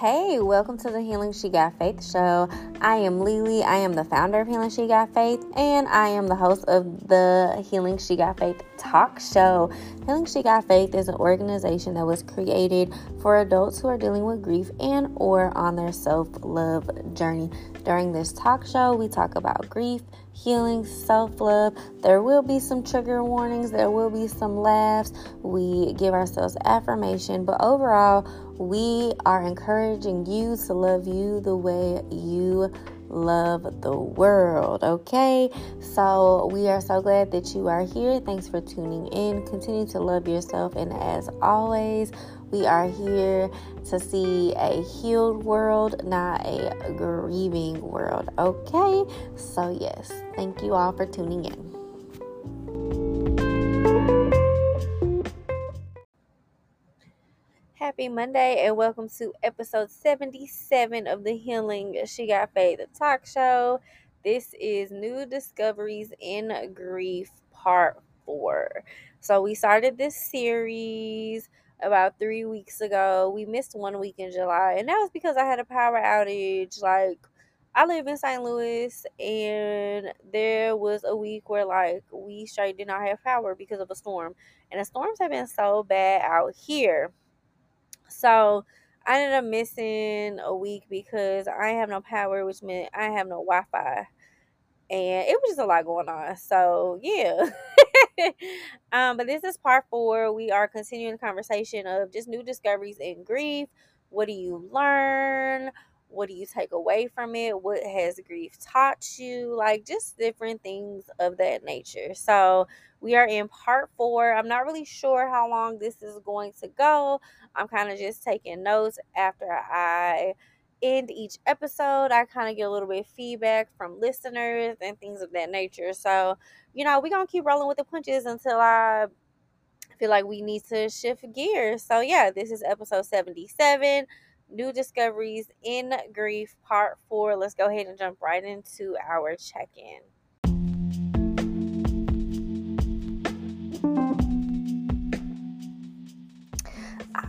Hey, welcome to the Healing She Got Faith show. I am Lily. I am the founder of Healing She Got Faith, and I am the host of the Healing She Got Faith talk show. Healing She Got Faith is an organization that was created for adults who are dealing with grief and or on their self-love journey. During this talk show, we talk about grief, healing, self love. There will be some trigger warnings, there will be some laughs. We give ourselves affirmation, but overall, we are encouraging you to love you the way you love the world. Okay, so we are so glad that you are here. Thanks for tuning in. Continue to love yourself, and as always, we are here to see a healed world, not a grieving world. Okay, so yes, thank you all for tuning in. Happy Monday and welcome to episode 77 of the Healing She Got Faith talk show. This is New Discoveries in Grief Part 4. So, we started this series about three weeks ago. We missed one week in July, and that was because I had a power outage. Like, I live in St. Louis, and there was a week where, like, we straight did not have power because of a storm. And the storms have been so bad out here so I ended up missing a week because I have no power, which meant I have no Wi Fi. And it was just a lot going on. So yeah. um, but this is part four. We are continuing the conversation of just new discoveries in grief. What do you learn? What do you take away from it? What has grief taught you? Like just different things of that nature. So we are in part four. I'm not really sure how long this is going to go. I'm kind of just taking notes after I end each episode. I kind of get a little bit of feedback from listeners and things of that nature. So, you know, we're going to keep rolling with the punches until I feel like we need to shift gears. So, yeah, this is episode 77 New Discoveries in Grief, part four. Let's go ahead and jump right into our check in.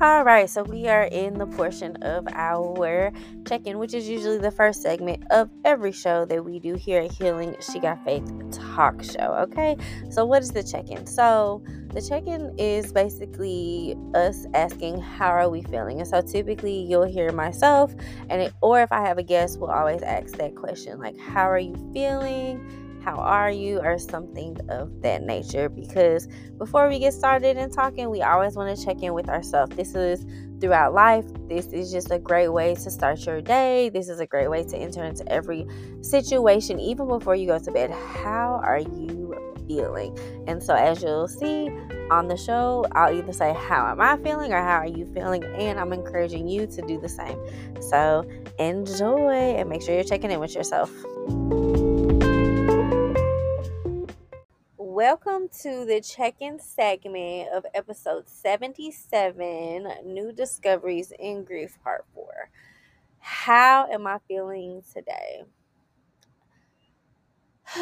All right, so we are in the portion of our check in, which is usually the first segment of every show that we do here at Healing She Got Faith Talk Show. Okay, so what is the check in? So, the check in is basically us asking, How are we feeling? And so, typically, you'll hear myself, and it, or if I have a guest, we'll always ask that question, like, How are you feeling? How are you, or something of that nature. Because before we get started in talking, we always want to check in with ourselves. This is throughout life. This is just a great way to start your day. This is a great way to enter into every situation, even before you go to bed. How are you feeling? And so, as you'll see on the show, I'll either say, How am I feeling? or How are you feeling? And I'm encouraging you to do the same. So, enjoy and make sure you're checking in with yourself. Welcome to the check in segment of episode 77 New Discoveries in Grief Part 4. How am I feeling today?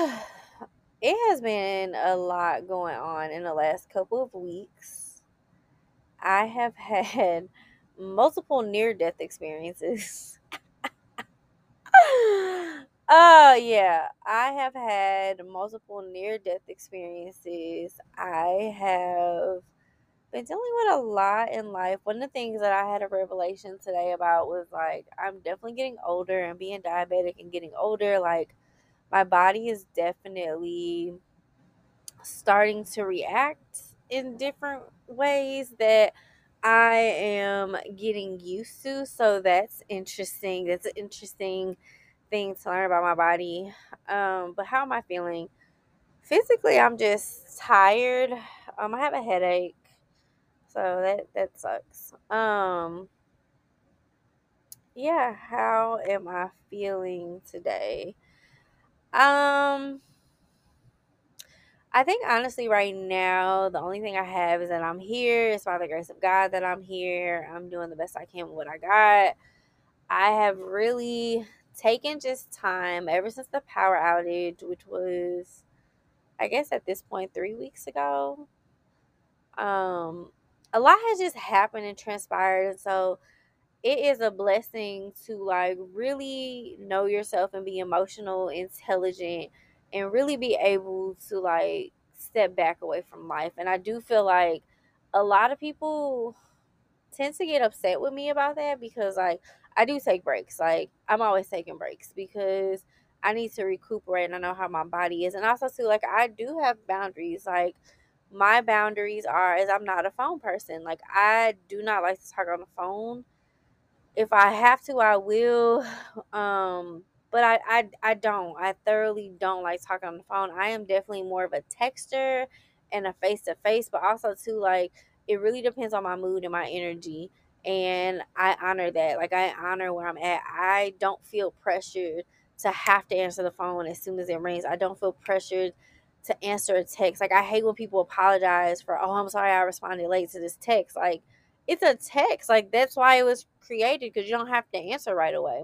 it has been a lot going on in the last couple of weeks. I have had multiple near death experiences. Oh, yeah. I have had multiple near death experiences. I have been dealing with a lot in life. One of the things that I had a revelation today about was like, I'm definitely getting older and being diabetic and getting older. Like, my body is definitely starting to react in different ways that I am getting used to. So, that's interesting. That's interesting thing to learn about my body. Um, but how am I feeling? Physically, I'm just tired. Um, I have a headache, so that that sucks. Um, yeah, how am I feeling today? Um, I think honestly, right now, the only thing I have is that I'm here. It's by the grace of God that I'm here. I'm doing the best I can with what I got. I have really taken just time ever since the power outage, which was, I guess, at this point, three weeks ago. Um, a lot has just happened and transpired. And so it is a blessing to like really know yourself and be emotional, intelligent, and really be able to like step back away from life. And I do feel like a lot of people tend to get upset with me about that because like I do take breaks. Like I'm always taking breaks because I need to recuperate and I know how my body is. And also too like I do have boundaries. Like my boundaries are is I'm not a phone person. Like I do not like to talk on the phone if I have to, I will. Um, but I, I, I don't. I thoroughly don't like talking on the phone. I am definitely more of a texter and a face to face, but also too like it really depends on my mood and my energy. And I honor that. Like I honor where I'm at. I don't feel pressured to have to answer the phone as soon as it rings. I don't feel pressured to answer a text. Like I hate when people apologize for, oh, I'm sorry I responded late to this text. Like it's a text. Like that's why it was created because you don't have to answer right away.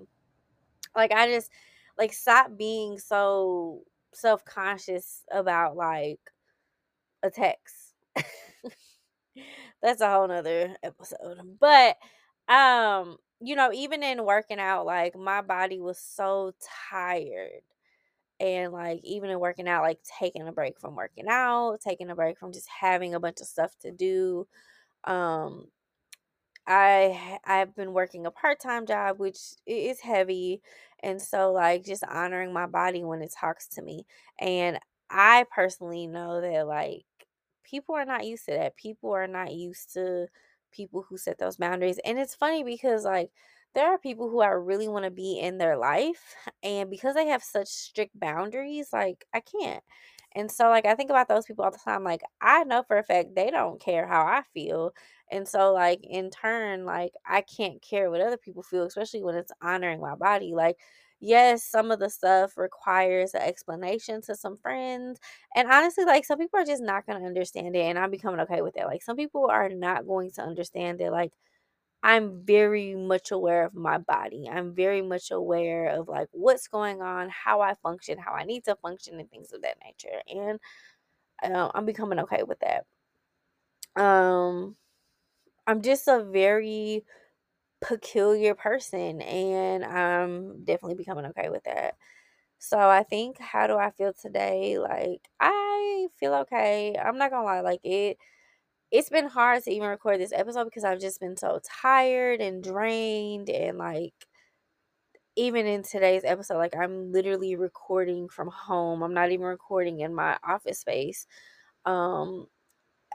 Like I just like stop being so self conscious about like a text. that's a whole nother episode. But um, you know, even in working out, like my body was so tired. And like even in working out, like taking a break from working out, taking a break from just having a bunch of stuff to do. Um, I I've been working a part-time job which is heavy and so like just honoring my body when it talks to me and I personally know that like people are not used to that. People are not used to people who set those boundaries. And it's funny because like there are people who I really want to be in their life and because they have such strict boundaries like I can't. And so like I think about those people all the time like I know for a fact they don't care how I feel and so, like, in turn, like, I can't care what other people feel, especially when it's honoring my body. Like, yes, some of the stuff requires an explanation to some friends. And honestly, like, some people are just not going to understand it. And I'm becoming okay with it. Like, some people are not going to understand it. Like, I'm very much aware of my body. I'm very much aware of like what's going on, how I function, how I need to function, and things of that nature. And uh, I'm becoming okay with that. Um, I'm just a very peculiar person and I'm definitely becoming okay with that. So I think how do I feel today? Like I feel okay. I'm not gonna lie, like it it's been hard to even record this episode because I've just been so tired and drained and like even in today's episode, like I'm literally recording from home. I'm not even recording in my office space. Um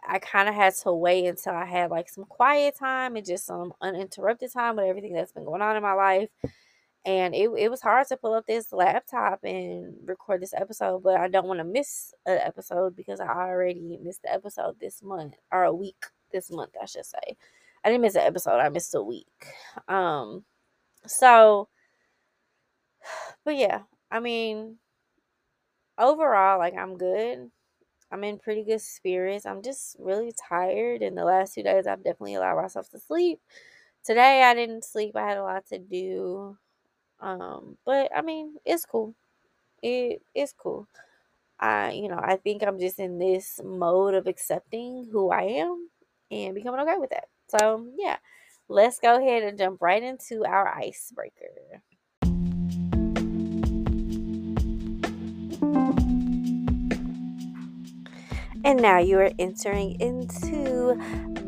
I kind of had to wait until I had like some quiet time and just some uninterrupted time with everything that's been going on in my life. And it, it was hard to pull up this laptop and record this episode, but I don't want to miss an episode because I already missed the episode this month or a week this month, I should say. I didn't miss an episode, I missed a week. Um, so, but yeah, I mean, overall, like I'm good. I'm in pretty good spirits. I'm just really tired. And the last two days, I've definitely allowed myself to sleep. Today, I didn't sleep. I had a lot to do. Um, but I mean, it's cool. It it's cool. I you know I think I'm just in this mode of accepting who I am and becoming okay with that. So yeah, let's go ahead and jump right into our icebreaker. And now you are entering into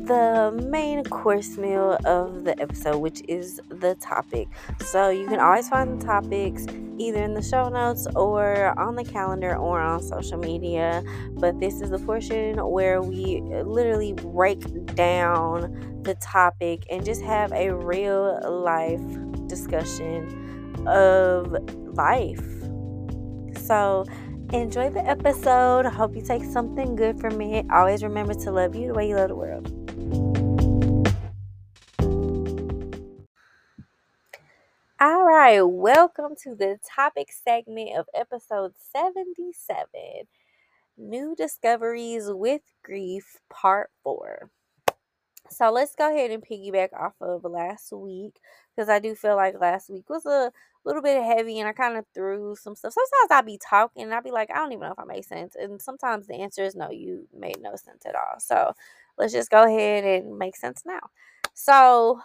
the main course meal of the episode, which is the topic. So you can always find the topics either in the show notes or on the calendar or on social media. But this is the portion where we literally break down the topic and just have a real life discussion of life. So, enjoy the episode. I hope you take something good from it. Always remember to love you the way you love the world. All right, welcome to the topic segment of episode 77 New Discoveries with Grief, Part 4. So let's go ahead and piggyback off of last week because I do feel like last week was a little bit heavy and I kind of threw some stuff. Sometimes I'll be talking and I'll be like, I don't even know if I make sense. And sometimes the answer is no, you made no sense at all. So let's just go ahead and make sense now. So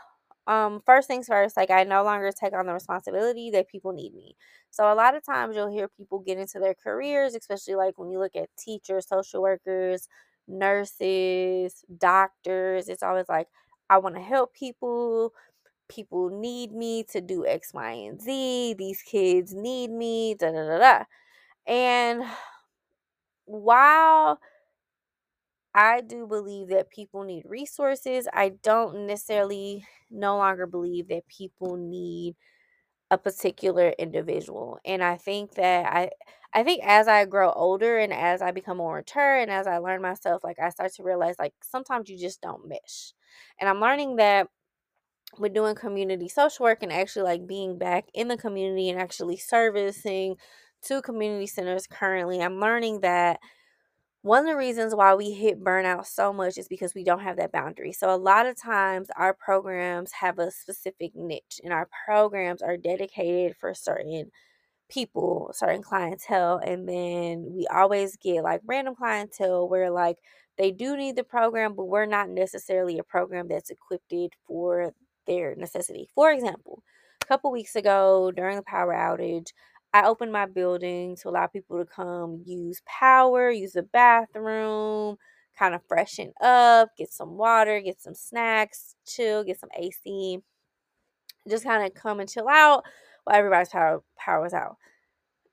um first things first like i no longer take on the responsibility that people need me so a lot of times you'll hear people get into their careers especially like when you look at teachers social workers nurses doctors it's always like i want to help people people need me to do x y and z these kids need me da da da da and while I do believe that people need resources. I don't necessarily no longer believe that people need a particular individual. And I think that I I think as I grow older and as I become more mature and as I learn myself, like I start to realize like sometimes you just don't mesh. And I'm learning that with doing community social work and actually like being back in the community and actually servicing two community centers currently, I'm learning that one of the reasons why we hit burnout so much is because we don't have that boundary. So, a lot of times, our programs have a specific niche, and our programs are dedicated for certain people, certain clientele. And then we always get like random clientele where, like, they do need the program, but we're not necessarily a program that's equipped for their necessity. For example, a couple weeks ago during the power outage, I opened my building to allow people to come use power, use the bathroom, kind of freshen up, get some water, get some snacks, chill, get some AC, just kind of come and chill out while everybody's power power was out.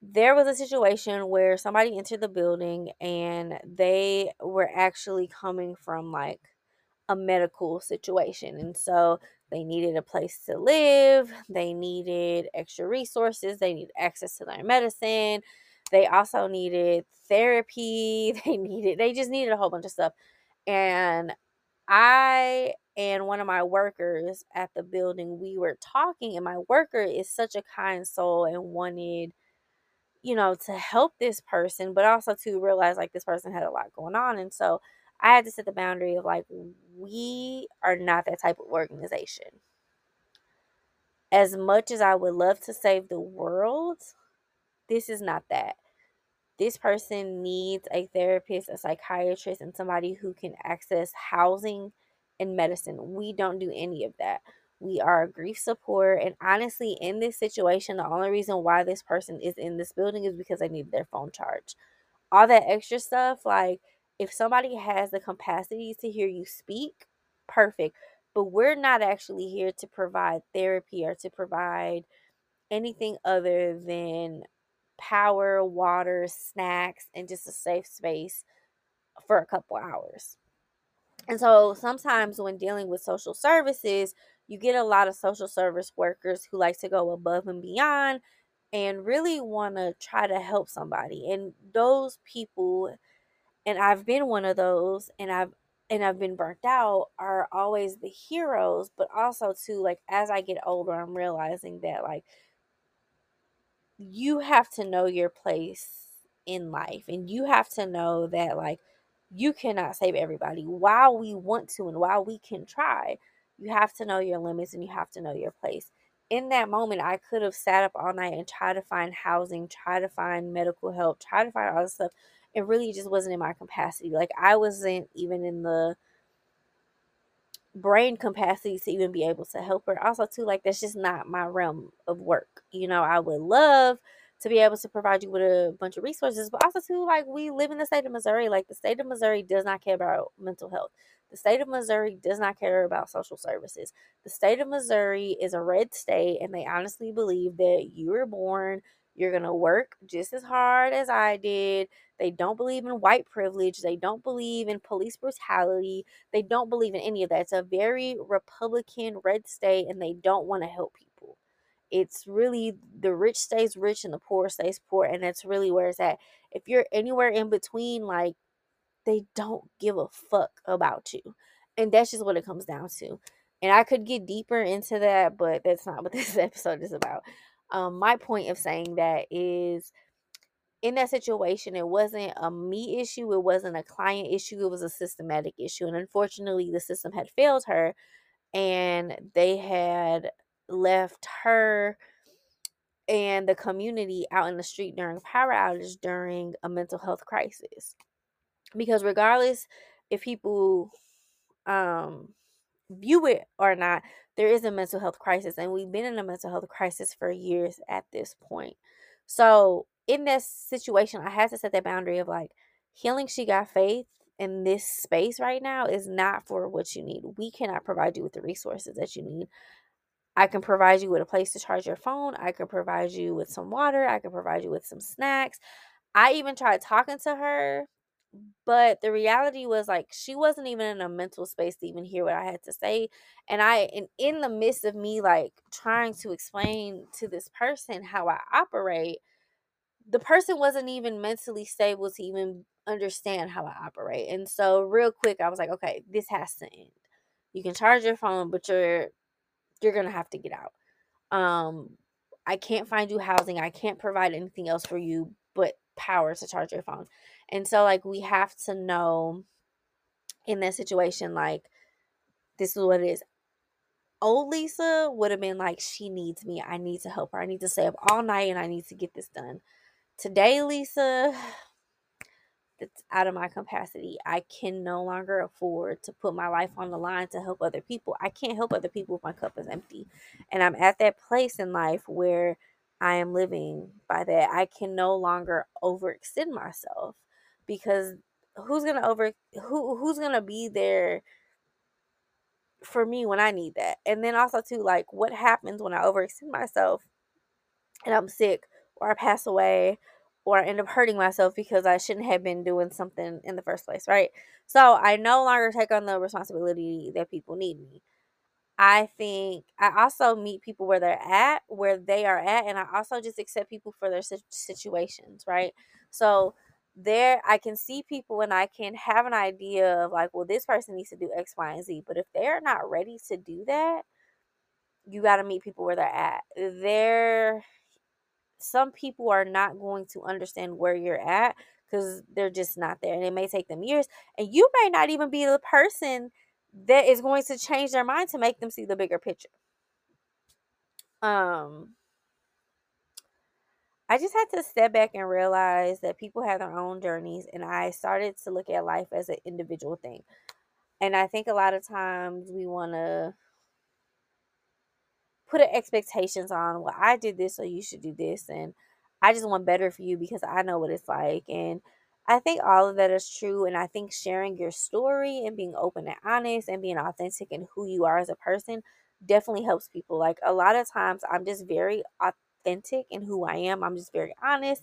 There was a situation where somebody entered the building and they were actually coming from like a medical situation. And so they needed a place to live, they needed extra resources, they needed access to their medicine. They also needed therapy. They needed they just needed a whole bunch of stuff. And I and one of my workers at the building, we were talking, and my worker is such a kind soul and wanted, you know, to help this person, but also to realize like this person had a lot going on. And so I had to set the boundary of like, we are not that type of organization. As much as I would love to save the world, this is not that. This person needs a therapist, a psychiatrist, and somebody who can access housing and medicine. We don't do any of that. We are grief support. And honestly, in this situation, the only reason why this person is in this building is because they need their phone charged. All that extra stuff, like if somebody has the capacity to hear you speak, perfect. But we're not actually here to provide therapy or to provide anything other than power, water, snacks, and just a safe space for a couple hours. And so sometimes when dealing with social services, you get a lot of social service workers who like to go above and beyond and really want to try to help somebody. And those people and I've been one of those and I've and I've been burnt out are always the heroes, but also too like as I get older I'm realizing that like you have to know your place in life and you have to know that like you cannot save everybody. While we want to and while we can try you have to know your limits and you have to know your place. In that moment i could have sat up all night and tried to find housing try to find medical help try to find all this stuff it really just wasn't in my capacity. Like I wasn't even in the brain capacity to even be able to help her. Also, too, like that's just not my realm of work. You know, I would love to be able to provide you with a bunch of resources, but also too, like we live in the state of Missouri. Like the state of Missouri does not care about mental health. The state of Missouri does not care about social services. The state of Missouri is a red state, and they honestly believe that you were born, you're going to work just as hard as I did. They don't believe in white privilege. They don't believe in police brutality. They don't believe in any of that. It's a very Republican red state and they don't want to help people. It's really the rich stays rich and the poor stays poor. And that's really where it's at. If you're anywhere in between, like, they don't give a fuck about you. And that's just what it comes down to. And I could get deeper into that, but that's not what this episode is about. Um, my point of saying that is in that situation, it wasn't a me issue, it wasn't a client issue, it was a systematic issue. And unfortunately, the system had failed her and they had left her and the community out in the street during power outage during a mental health crisis. Because regardless if people um view it or not, there is a mental health crisis, and we've been in a mental health crisis for years at this point. So, in this situation, I had to set that boundary of like, healing she got faith in this space right now is not for what you need. We cannot provide you with the resources that you need. I can provide you with a place to charge your phone. I can provide you with some water. I can provide you with some snacks. I even tried talking to her, but the reality was like she wasn't even in a mental space to even hear what I had to say. And I and in the midst of me like trying to explain to this person how I operate, the person wasn't even mentally stable to even understand how I operate. And so real quick I was like, okay, this has to end. You can charge your phone, but you're you're to have to get out. Um I can't find you housing. I can't provide anything else for you but power to charge your phone. And so like we have to know in that situation like this is what it is. Old Lisa would have been like she needs me. I need to help her. I need to stay up all night and I need to get this done. Today Lisa it's out of my capacity. I can no longer afford to put my life on the line to help other people. I can't help other people if my cup is empty. And I'm at that place in life where I am living by that. I can no longer overextend myself because who's gonna over who who's gonna be there for me when I need that? And then also too, like what happens when I overextend myself and I'm sick or I pass away or I end up hurting myself because I shouldn't have been doing something in the first place, right? So I no longer take on the responsibility that people need me. I think I also meet people where they're at, where they are at, and I also just accept people for their situations, right? So there I can see people and I can have an idea of like, well, this person needs to do X, Y, and Z. But if they're not ready to do that, you got to meet people where they're at. They're some people are not going to understand where you're at because they're just not there, and it may take them years, and you may not even be the person that is going to change their mind to make them see the bigger picture. Um, I just had to step back and realize that people have their own journeys, and I started to look at life as an individual thing. And I think a lot of times we want to put expectations on, well, I did this, so you should do this, and I just want better for you because I know what it's like. And I think all of that is true. And I think sharing your story and being open and honest and being authentic in who you are as a person definitely helps people. Like a lot of times, I'm just very authentic in who I am. I'm just very honest.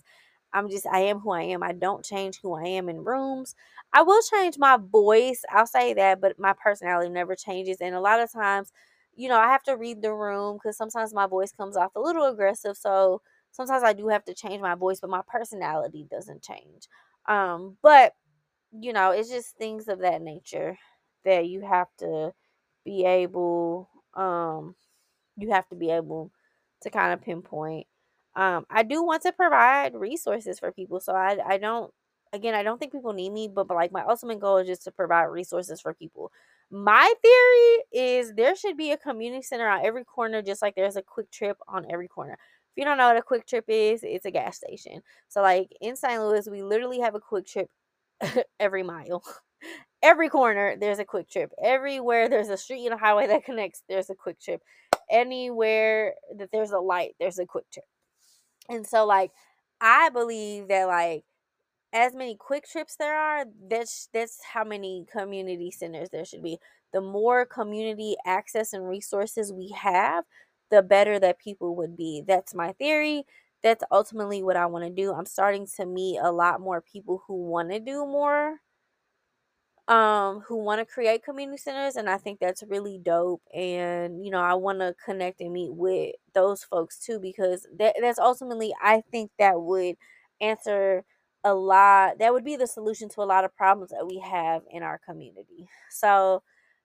I'm just, I am who I am. I don't change who I am in rooms. I will change my voice. I'll say that, but my personality never changes. And a lot of times, you know, I have to read the room because sometimes my voice comes off a little aggressive. So sometimes I do have to change my voice, but my personality doesn't change. Um, but you know, it's just things of that nature that you have to be able um you have to be able to kind of pinpoint. Um, I do want to provide resources for people. So I I don't again I don't think people need me, but, but like my ultimate goal is just to provide resources for people. My theory is there should be a community center on every corner, just like there's a QuikTrip on every corner. If you don't know what a QuikTrip is, it's a gas station. So like in St. Louis, we literally have a QuikTrip every mile. every corner there's a QuikTrip. Everywhere there's a street and a highway that connects, there's a QuikTrip. Anywhere that there's a light, there's a QuikTrip. And so like I believe that like as many QuikTrips there are, that's that's how many community centers there should be. The more community access and resources we have, the better that people would be. That's my theory. That's ultimately what I want to do. I'm starting to meet a lot more people who want to do more um who want to create community centers and I think that's really dope and you know I want to connect and meet with those folks too because that that's ultimately I think that would answer a lot that would be the solution to a lot of problems that we have in our community. So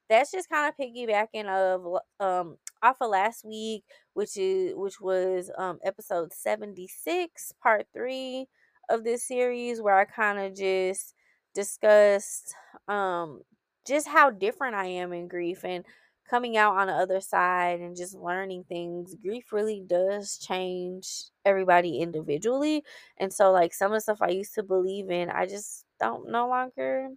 that's just kind of piggybacking of um off of last week, which is which was um episode 76, part 3 of this series where I kind of just discussed um just how different I am in grief and coming out on the other side and just learning things grief really does change everybody individually and so like some of the stuff i used to believe in i just don't no longer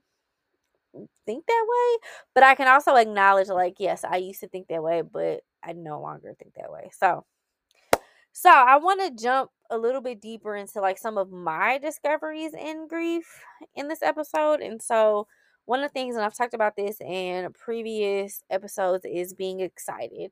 think that way. But I can also acknowledge, like, yes, I used to think that way, but I no longer think that way. So, so I want to jump a little bit deeper into like some of my discoveries in grief in this episode. And so, one of the things, and I've talked about this in previous episodes, is being excited.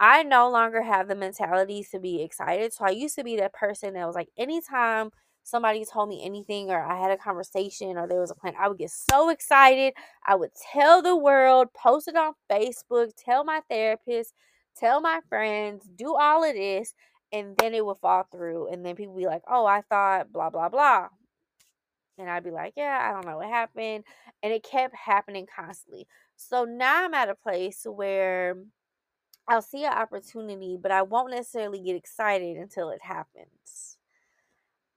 I no longer have the mentality to be excited. So I used to be that person that was like, anytime somebody told me anything or I had a conversation or there was a plan, I would get so excited. I would tell the world, post it on Facebook, tell my therapist, tell my friends, do all of this, and then it would fall through. And then people be like, oh, I thought blah, blah, blah. And I'd be like, yeah, I don't know what happened. And it kept happening constantly. So now I'm at a place where I'll see an opportunity, but I won't necessarily get excited until it happens.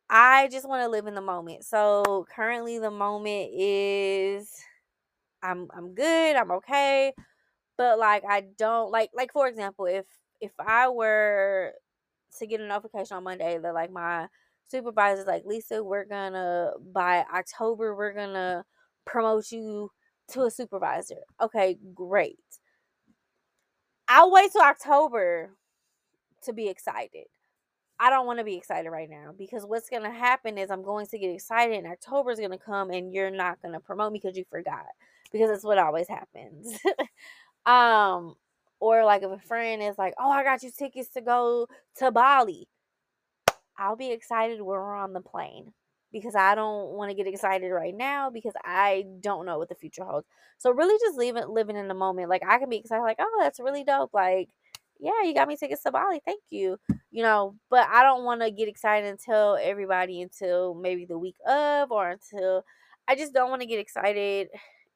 I just want to live in the moment. So currently the moment is I'm I'm good, I'm okay. But like I don't like like for example, if if I were to get a notification on Monday that like my supervisor's like, Lisa, we're gonna by October, we're gonna promote you to a supervisor. Okay, great. I'll wait till October to be excited. I don't want to be excited right now because what's going to happen is I'm going to get excited and October is going to come and you're not going to promote me because you forgot because that's what always happens. um or like if a friend is like, "Oh, I got you tickets to go to Bali." I'll be excited when we're on the plane because I don't want to get excited right now because I don't know what the future holds. So really just leaving living in the moment. Like I can be excited like, "Oh, that's really dope." Like yeah, you got me tickets to Bali. Thank you. You know, but I don't want to get excited until everybody until maybe the week of or until I just don't want to get excited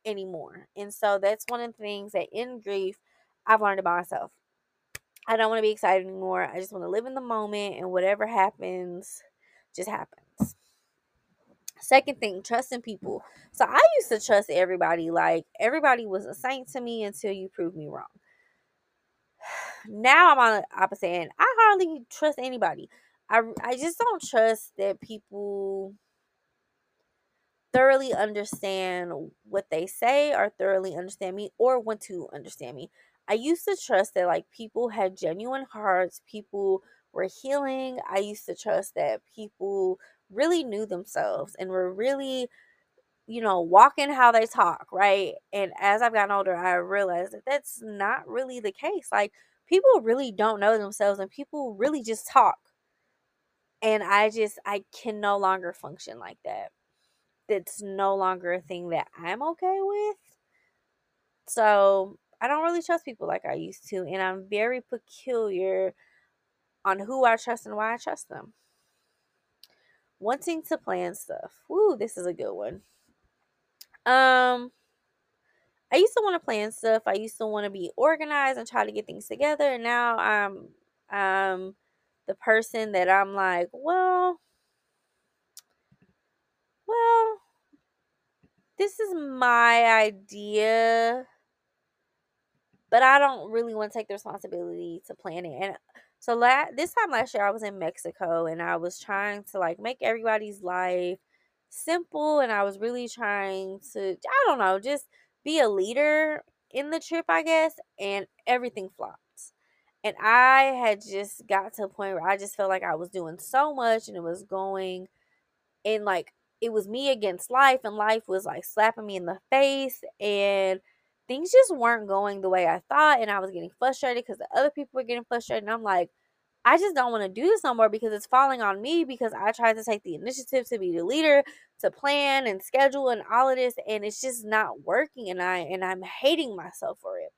anymore. And so that's one of the things that in grief I've learned about myself. I don't want to be excited anymore. I just want to live in the moment and whatever happens just happens. Second thing, trusting people. So I used to trust everybody. Like everybody was a saint to me until you proved me wrong now I'm on the opposite end. I hardly trust anybody. I, I just don't trust that people thoroughly understand what they say or thoroughly understand me or want to understand me. I used to trust that like people had genuine hearts, people were healing. I used to trust that people really knew themselves and were really you know, walking how they talk, right? And as I've gotten older, I realized that that's not really the case. Like, people really don't know themselves and people really just talk. And I just, I can no longer function like that. That's no longer a thing that I'm okay with. So I don't really trust people like I used to. And I'm very peculiar on who I trust and why I trust them. Wanting to plan stuff. Woo, this is a good one. Um, I used to want to plan stuff. I used to want to be organized and try to get things together. And now I'm um the person that I'm like, well, well, this is my idea, but I don't really want to take the responsibility to plan it. And so la- this time last year I was in Mexico and I was trying to like make everybody's life simple and I was really trying to I don't know, just be a leader in the trip, I guess, and everything flopped. And I had just got to a point where I just felt like I was doing so much and it was going and like it was me against life and life was like slapping me in the face and things just weren't going the way I thought and I was getting frustrated because the other people were getting frustrated and I'm like I just don't want to do this no more because it's falling on me because I tried to take the initiative to be the leader, to plan and schedule and all of this and it's just not working and I and I'm hating myself for it.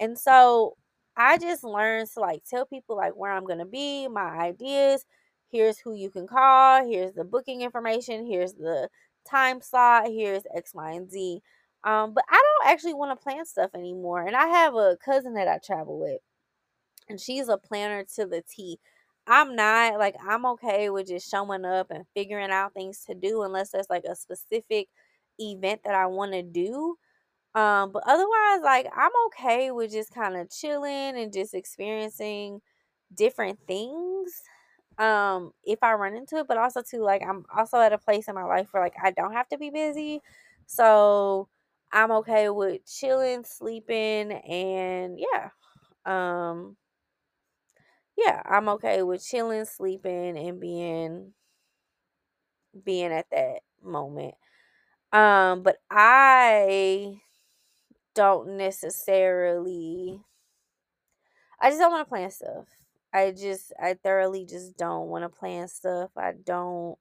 And so I just learned to like tell people like where I'm to be, my ideas, here's who you can call, here's the booking information, here's the time slot, here's X, Y, and Z. Um, but I don't actually want to plan stuff anymore. And I have a cousin that I travel with and she's a planner to the T. I'm not like I'm okay with just showing up and figuring out things to do unless there's like a specific event that I want to do. Um, but otherwise, like I'm okay with just kind of chilling and just experiencing different things. Um, if I run into it, but also too like I'm also at a place in my life where like I don't have to be busy. So I'm okay with chilling, sleeping, and yeah. Um yeah, I'm okay with chilling, sleeping, and being being at that moment. Um, but I don't necessarily I just don't want to plan stuff. I just I thoroughly just don't want to plan stuff. I don't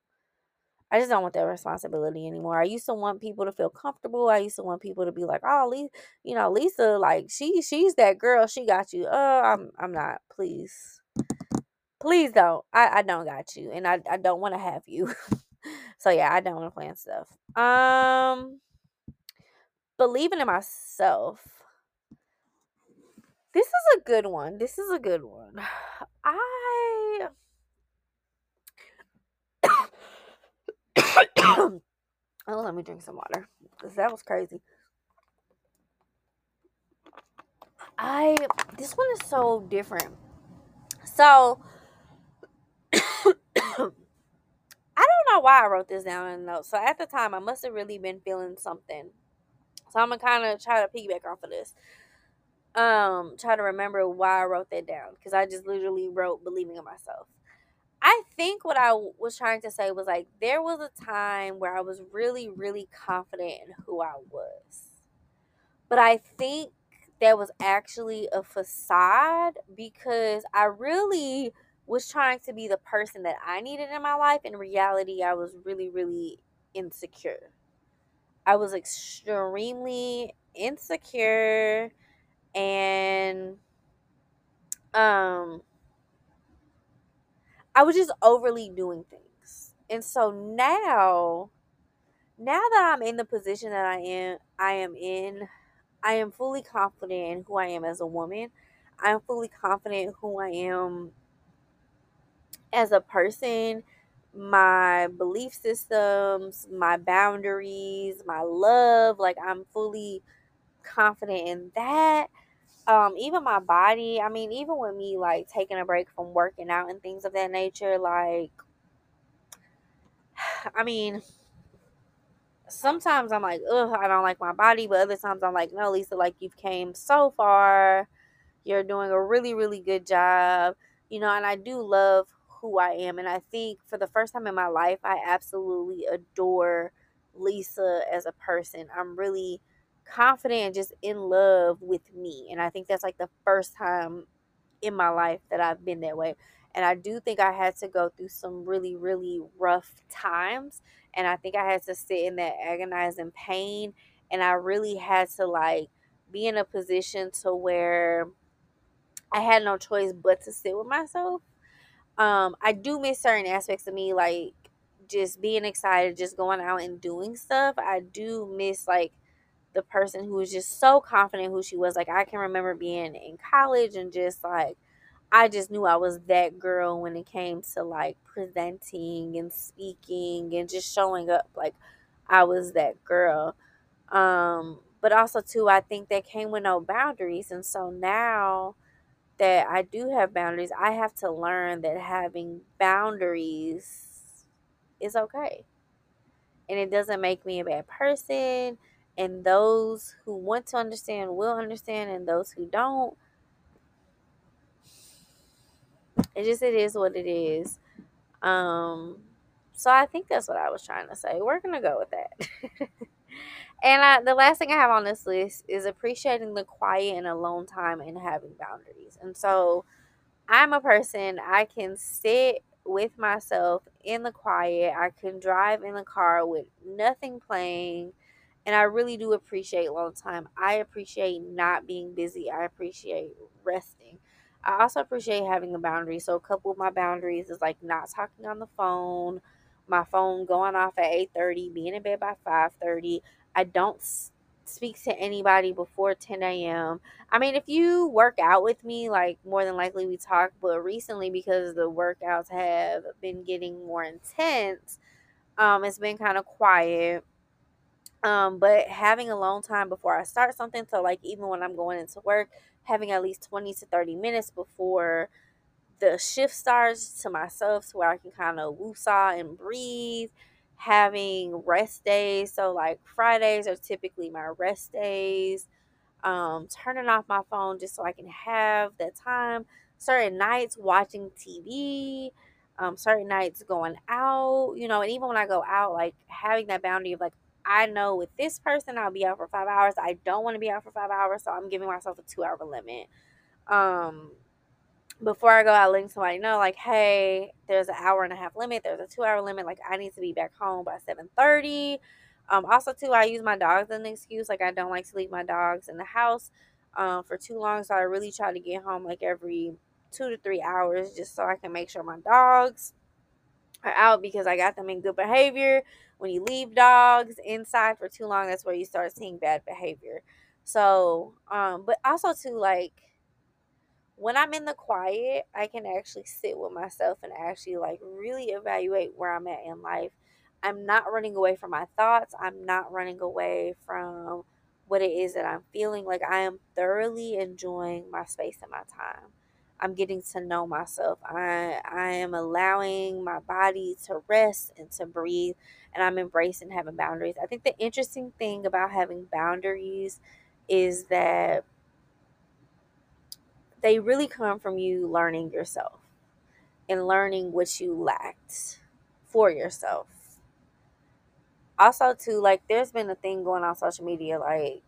I just don't want that responsibility anymore. I used to want people to feel comfortable. I used to want people to be like, "Oh, Lisa, you know, Lisa, like she she's that girl. She got you." Uh, I'm I'm not. Please, please don't. I I don't got you, and I I don't want to have you. so yeah, I don't want to plan stuff. Um, believing in myself. This is a good one. This is a good one. I oh, let me drink some water that was crazy. I this one is so different. So I don't know why I wrote this down in notes. So at the time, I must have really been feeling something. So I'm gonna kind of try to piggyback off of this. Um, try to remember why I wrote that down because I just literally wrote believing in myself. I think what I was trying to say was like there was a time where I was really, really confident in who I was. But I think that was actually a facade because I really was trying to be the person that I needed in my life. In reality, I was really, really insecure. I was extremely insecure and um I was just overly doing things. And so now now that I'm in the position that I am I am in, I am fully confident in who I am as a woman. I am fully confident who I am as a person, my belief systems, my boundaries, my love, like I'm fully confident in that um even my body i mean even with me like taking a break from working out and things of that nature like i mean sometimes i'm like ugh i don't like my body but other times i'm like no lisa like you've came so far. You're doing a really really good job. You know and i do love who i am and i think for the first time in my life i absolutely adore lisa as a person. I'm really confident and just in love with me. And I think that's like the first time in my life that I've been that way. And I do think I had to go through some really, really rough times. And I think I had to sit in that agonizing pain. And I really had to like be in a position to where I had no choice but to sit with myself. Um, I do miss certain aspects of me, like just being excited, just going out and doing stuff. I do miss like the person who was just so confident who she was. Like I can remember being in college and just like I just knew I was that girl when it came to like presenting and speaking and just showing up like I was that girl. Um but also too I think that came with no boundaries and so now that I do have boundaries, I have to learn that having boundaries is okay. And it doesn't make me a bad person and those who want to understand will understand and those who don't it just it is what it is. Um so i think that's what i was trying to say. We're gonna go with that. And I, the last thing i have on this list is appreciating the quiet and alone time and having boundaries. And so i'm a person i can sit with myself in the quiet. I can drive in the car with nothing playing and I really do appreciate long time. I appreciate not being busy. I appreciate resting. I also appreciate having a boundary. So a couple of my boundaries is like not talking on the phone, my phone going off at 8:30, being in bed by 5:30. I don't speak to anybody before 10 a.m. I mean, if you work out with me, like more than likely we talk, but recently because the workouts have been getting more intense, um, it's been kind of quiet um, but having a long time before I start something, so like even when I'm going into work, having at least 20 to 30 minutes before the shift starts to myself to where I can kind of woosah and breathe, having rest days. So, like Fridays are typically my rest days. Um, turning off my phone just so I can have that time. Certain nights watching TV. Um, certain nights going out, you know, and even when I go out, like having that boundary of like, I know with this person I'll be out for five hours. I don't want to be out for five hours, so I'm giving myself a two hour limit. Um, before I go out, letting somebody know, like, hey, there's an hour and a half limit, there's a two hour limit, like I need to be back home by seven thirty. Um, also too, I use my dogs as an excuse. Like I don't like to leave my dogs in the house um, for too long, so I really try to get home like every two to three hours, just so I can make sure my dogs are out because I got them in good behavior. When you leave dogs inside for too long, that's where you start seeing bad behavior. So, um, but also too, like when I'm in the quiet, I can actually sit with myself and actually like really evaluate where I'm at in life. I'm not running away from my thoughts. I'm not running away from what it is that I'm feeling. Like I am thoroughly enjoying my space and my time. I'm getting to know myself. I I am allowing my body to rest and to breathe and I'm embracing having boundaries. I think the interesting thing about having boundaries is that they really come from you learning yourself and learning what you lacked for yourself. Also, too, like there's been a thing going on social media, like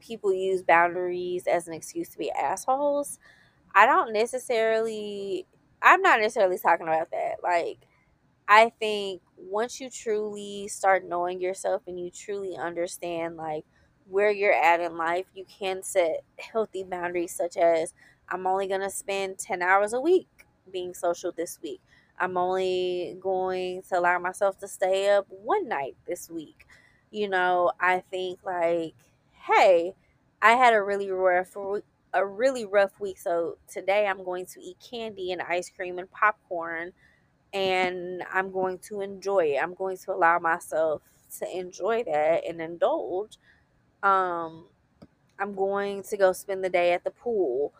people use boundaries as an excuse to be assholes. I don't necessarily, I'm not necessarily talking about that. Like, I think once you truly start knowing yourself and you truly understand, like, where you're at in life, you can set healthy boundaries, such as I'm only going to spend 10 hours a week being social this week. I'm only going to allow myself to stay up one night this week. You know, I think like, hey, I had a really rough a really rough week, so today I'm going to eat candy and ice cream and popcorn and I'm going to enjoy it. I'm going to allow myself to enjoy that and indulge um, I'm going to go spend the day at the pool.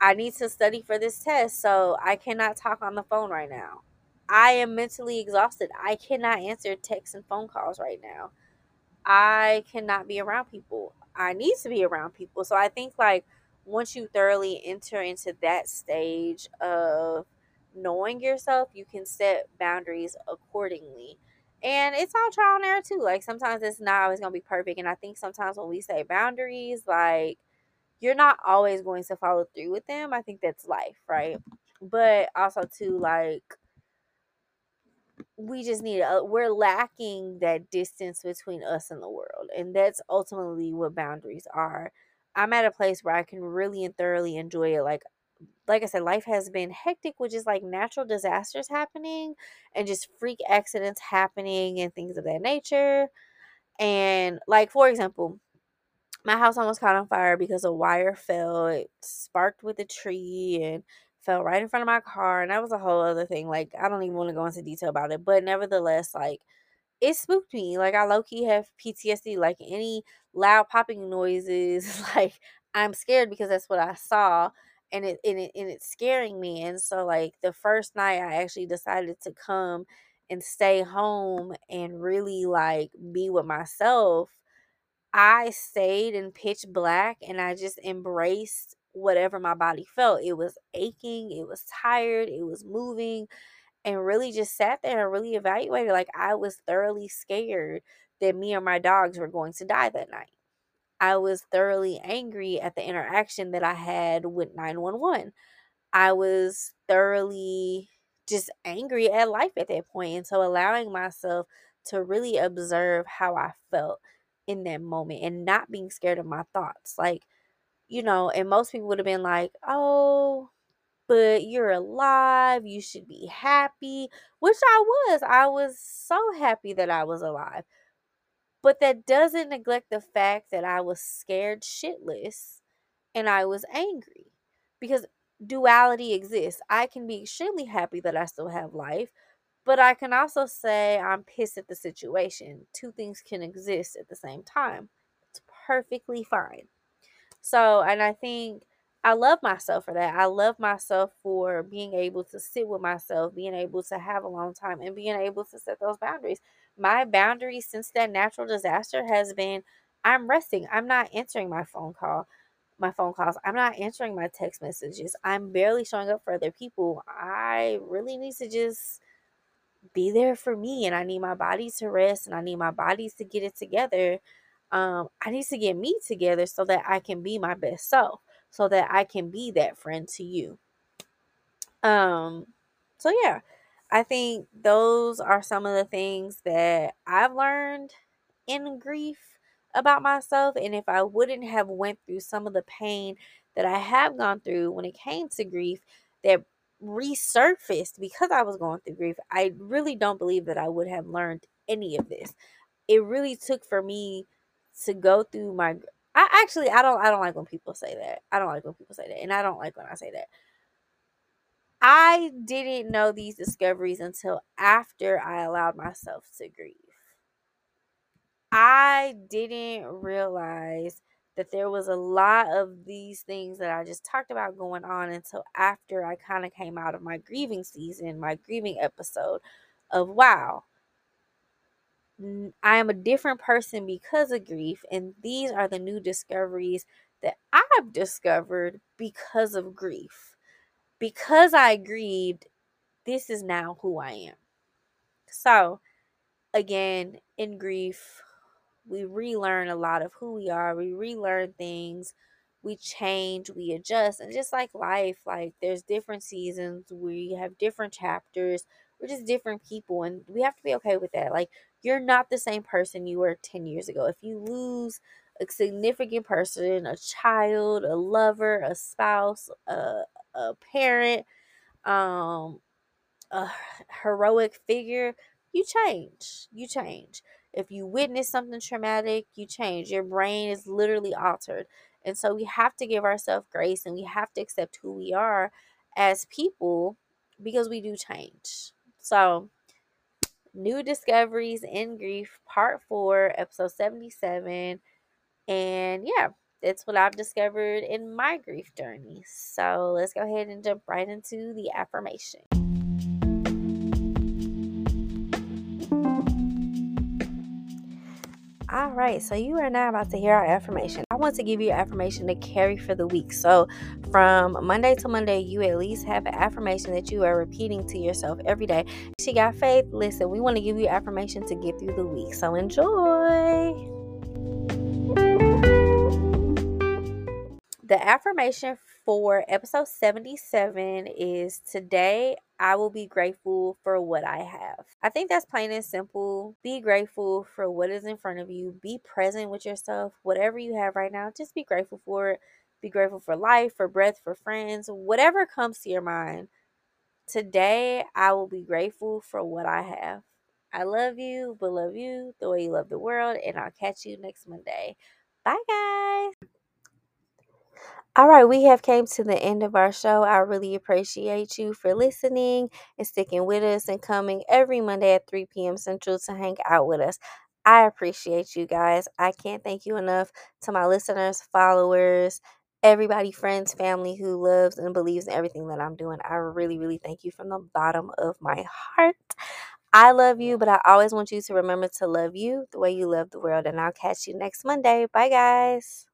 I need to study for this test, so I cannot talk on the phone right now. I am mentally exhausted. I cannot answer texts and phone calls right now. I cannot be around people. I need to be around people. So I think like once you thoroughly enter into that stage of knowing yourself, you can set boundaries accordingly. And it's all trial and error too. Like sometimes it's not always gonna be perfect. And I think sometimes when we say boundaries, like you're not always going to follow through with them. I think that's life, right? But also too, like we just need a, we're lacking that distance between us and the world. And that's ultimately what boundaries are. I'm at a place where I can really and thoroughly enjoy it. Like like I said, life has been hectic, which is like natural disasters happening and just freak accidents happening and things of that nature. And like for example, my house almost caught on fire because a wire fell. It sparked with a tree and fell right in front of my car. And that was a whole other thing. Like I don't even want to go into detail about it. But nevertheless, like it spooked me. Like I low key have PTSD. Like any loud popping noises, like I'm scared because that's what I saw and it and it and it's scaring me. And so like the first night I actually decided to come and stay home and really like be with myself. I stayed in pitch black and I just embraced whatever my body felt. It was aching, it was tired, it was moving, and really just sat there and really evaluated. Like I was thoroughly scared that me or my dogs were going to die that night. I was thoroughly angry at the interaction that I had with 911. I was thoroughly just angry at life at that point. And so allowing myself to really observe how I felt in that moment and not being scared of my thoughts. Like, you know, and most people would have been like, oh, but you're alive. You should be happy, which I was. I was so happy that I was alive. But that doesn't neglect the fact that I was scared shitless and I was angry because duality exists. I can be extremely happy that I still have life, but I can also say I'm pissed at the situation. Two things can exist at the same time. It's perfectly fine. So, and I think I love myself for that. I love myself for being able to sit with myself, being able to have a long time, and being able to set those boundaries. My boundaries since that natural disaster has been I'm resting. I'm not answering my phone call, my phone calls. I'm not answering my text messages. I'm barely showing up for other people. I really need to just be there for me and I need my body to rest and I need my bodies to get it together. Um, I need to get me together so that I can be my best self, so that I can be that friend to you. Um, so yeah, I think those are some of the things that I've learned in grief about myself and if I wouldn't have went through some of the pain that I have gone through when it came to grief that resurfaced because I was going through grief, I really don't believe that I would have learned any of this. It really took for me to go through my I actually I don't I don't like when people say that. I don't like when people say that. And I don't like when I say that. I didn't know these discoveries until after I allowed myself to grieve. I didn't realize that there was a lot of these things that I just talked about going on until after I kind of came out of my grieving season, my grieving episode of wow, I am a different person because of grief. And these are the new discoveries that I've discovered because of grief. Because I grieved, this is now who I am. So, again, in grief, we relearn a lot of who we are. We relearn things. We change, we adjust. And just like life, like there's different seasons, we have different chapters. We're just different people and we have to be okay with that. Like you're not the same person you were 10 years ago. If you lose a significant person, a child, a lover, a spouse, a, a parent, um, a heroic figure, you change. You change. If you witness something traumatic, you change. Your brain is literally altered. And so we have to give ourselves grace and we have to accept who we are as people because we do change. So, New Discoveries in Grief, Part 4, Episode 77. And yeah, that's what I've discovered in my grief journey. So, let's go ahead and jump right into the affirmation. All right, so you are now about to hear our affirmation. Want to give you affirmation to carry for the week. So, from Monday to Monday, you at least have an affirmation that you are repeating to yourself every day. She got faith. Listen, we want to give you affirmation to get through the week. So, enjoy. The affirmation for episode 77 is today I will be grateful for what I have. I think that's plain and simple. Be grateful for what is in front of you. Be present with yourself. Whatever you have right now, just be grateful for it. Be grateful for life, for breath, for friends, whatever comes to your mind. Today, I will be grateful for what I have. I love you, but love you the way you love the world, and I'll catch you next Monday. Bye, guys. All right, we have came to the end of our show. I really appreciate you for listening and sticking with us and coming every Monday at 3 p.m. Central to hang out with us. I appreciate you guys. I can't thank you enough to my listeners, followers, everybody, friends, family who loves and believes in everything that I'm doing. I really, really thank you from the bottom of my heart. I love you, but I always want you to remember to love you the way you love the world. And I'll catch you next Monday. Bye, guys.